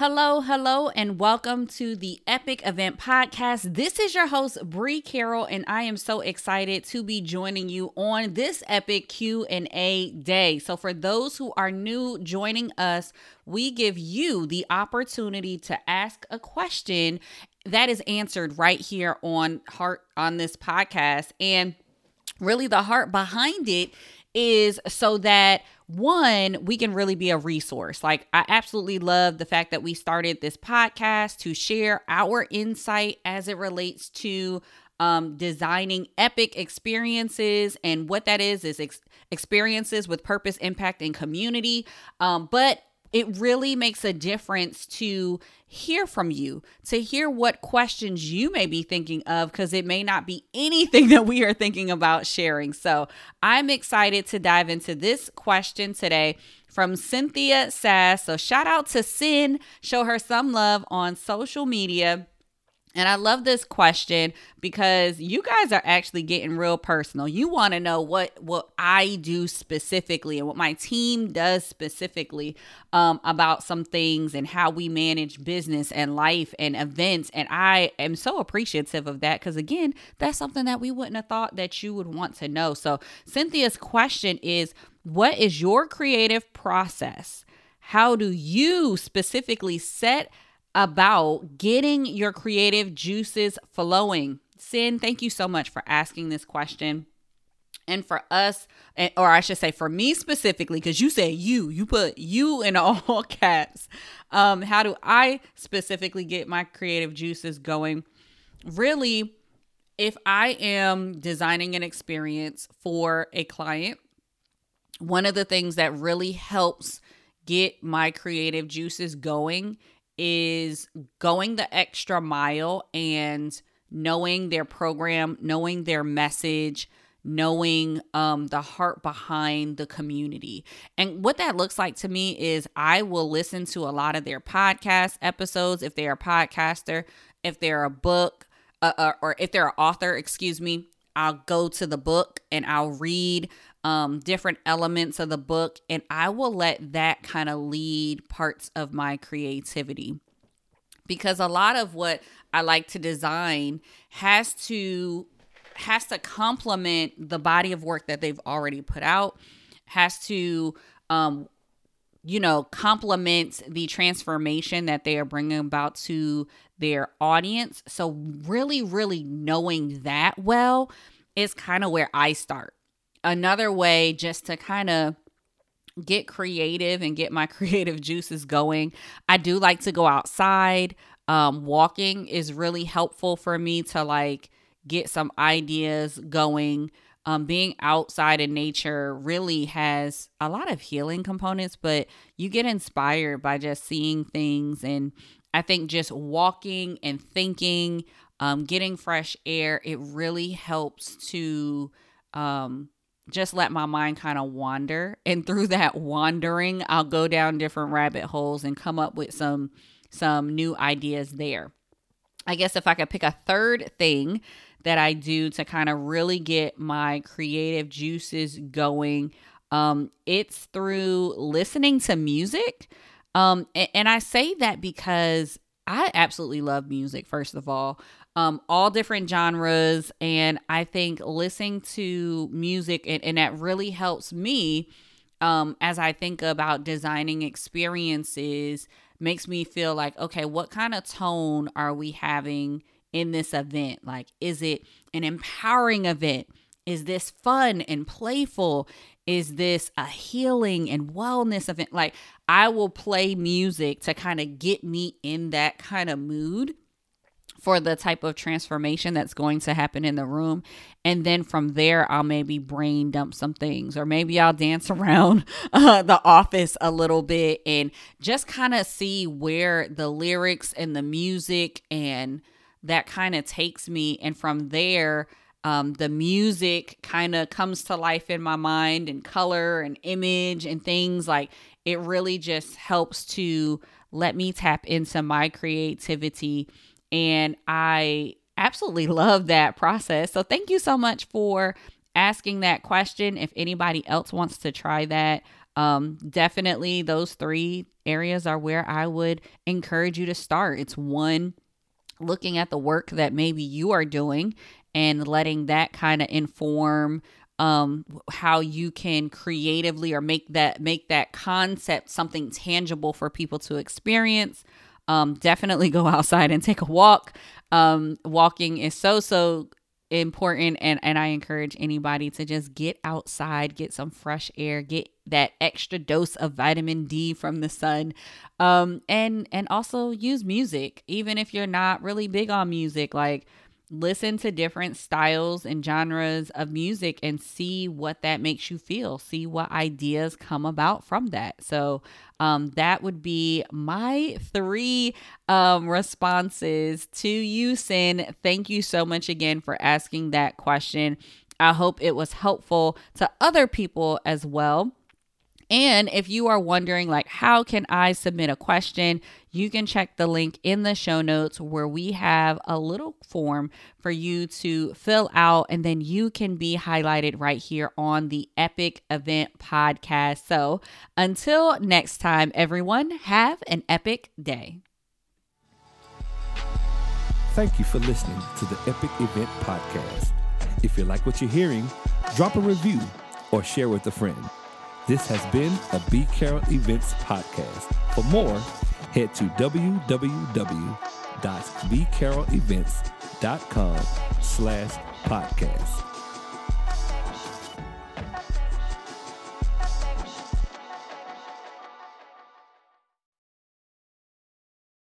Hello, hello, and welcome to the Epic Event Podcast. This is your host Bree Carroll, and I am so excited to be joining you on this epic Q and A day. So, for those who are new joining us, we give you the opportunity to ask a question that is answered right here on Heart on this podcast, and really the heart behind it is so that one, we can really be a resource. Like, I absolutely love the fact that we started this podcast to share our insight as it relates to um, designing epic experiences. And what that is, is ex- experiences with purpose, impact, and community. Um, but it really makes a difference to hear from you, to hear what questions you may be thinking of, because it may not be anything that we are thinking about sharing. So I'm excited to dive into this question today from Cynthia Sass. So shout out to Sin, show her some love on social media. And I love this question because you guys are actually getting real personal. You want to know what what I do specifically and what my team does specifically um, about some things and how we manage business and life and events. And I am so appreciative of that because again, that's something that we wouldn't have thought that you would want to know. So Cynthia's question is, what is your creative process? How do you specifically set about getting your creative juices flowing. Sin, thank you so much for asking this question. And for us, or I should say for me specifically, because you say you, you put you in all caps. Um, how do I specifically get my creative juices going? Really, if I am designing an experience for a client, one of the things that really helps get my creative juices going is going the extra mile and knowing their program, knowing their message, knowing um, the heart behind the community. And what that looks like to me is I will listen to a lot of their podcast episodes if they're a podcaster, if they're a book, uh, uh, or if they're an author, excuse me. I'll go to the book and I'll read um, different elements of the book, and I will let that kind of lead parts of my creativity. Because a lot of what I like to design has to has to complement the body of work that they've already put out, has to um, you know, complement the transformation that they are bringing about to their audience. So, really, really knowing that well is kind of where I start another way just to kind of get creative and get my creative juices going. I do like to go outside. Um, walking is really helpful for me to like get some ideas going. Um, being outside in nature really has a lot of healing components, but you get inspired by just seeing things. And I think just walking and thinking, um, getting fresh air, it really helps to um, just let my mind kind of wander. And through that wandering i'll go down different rabbit holes and come up with some some new ideas there. I guess if i could pick a third thing that i do to kind of really get my creative juices going um it's through listening to music. Um and, and i say that because i absolutely love music first of all um, all different genres. And I think listening to music, and, and that really helps me um, as I think about designing experiences, makes me feel like, okay, what kind of tone are we having in this event? Like, is it an empowering event? Is this fun and playful? Is this a healing and wellness event? Like, I will play music to kind of get me in that kind of mood for the type of transformation that's going to happen in the room. And then from there, I'll maybe brain dump some things, or maybe I'll dance around uh, the office a little bit and just kind of see where the lyrics and the music and that kind of takes me. And from there, um, the music kind of comes to life in my mind and color and image and things like it really just helps to let me tap into my creativity. And i absolutely love that process. So thank you so much for asking that question. If anybody else wants to try that um, definitely those three areas are where i would encourage you to start. It's one looking at the work that maybe you are doing and letting that kind of inform um, how you can creatively or make that make that concept something tangible for people to experience. Um, definitely go outside and take a walk. Um, walking is so so important and and I encourage anybody to just get outside, get some fresh air, get that extra dose of vitamin D from the sun. Um and and also use music even if you're not really big on music like listen to different styles and genres of music and see what that makes you feel see what ideas come about from that. So um, that would be my three um, responses to you sin. Thank you so much again for asking that question. I hope it was helpful to other people as well. And if you are wondering, like, how can I submit a question, you can check the link in the show notes where we have a little form for you to fill out, and then you can be highlighted right here on the Epic Event Podcast. So until next time, everyone, have an epic day. Thank you for listening to the Epic Event Podcast. If you like what you're hearing, drop a review or share with a friend. This has been a B Carroll Events podcast. For more, head to www.bcarrollevents.com slash podcast.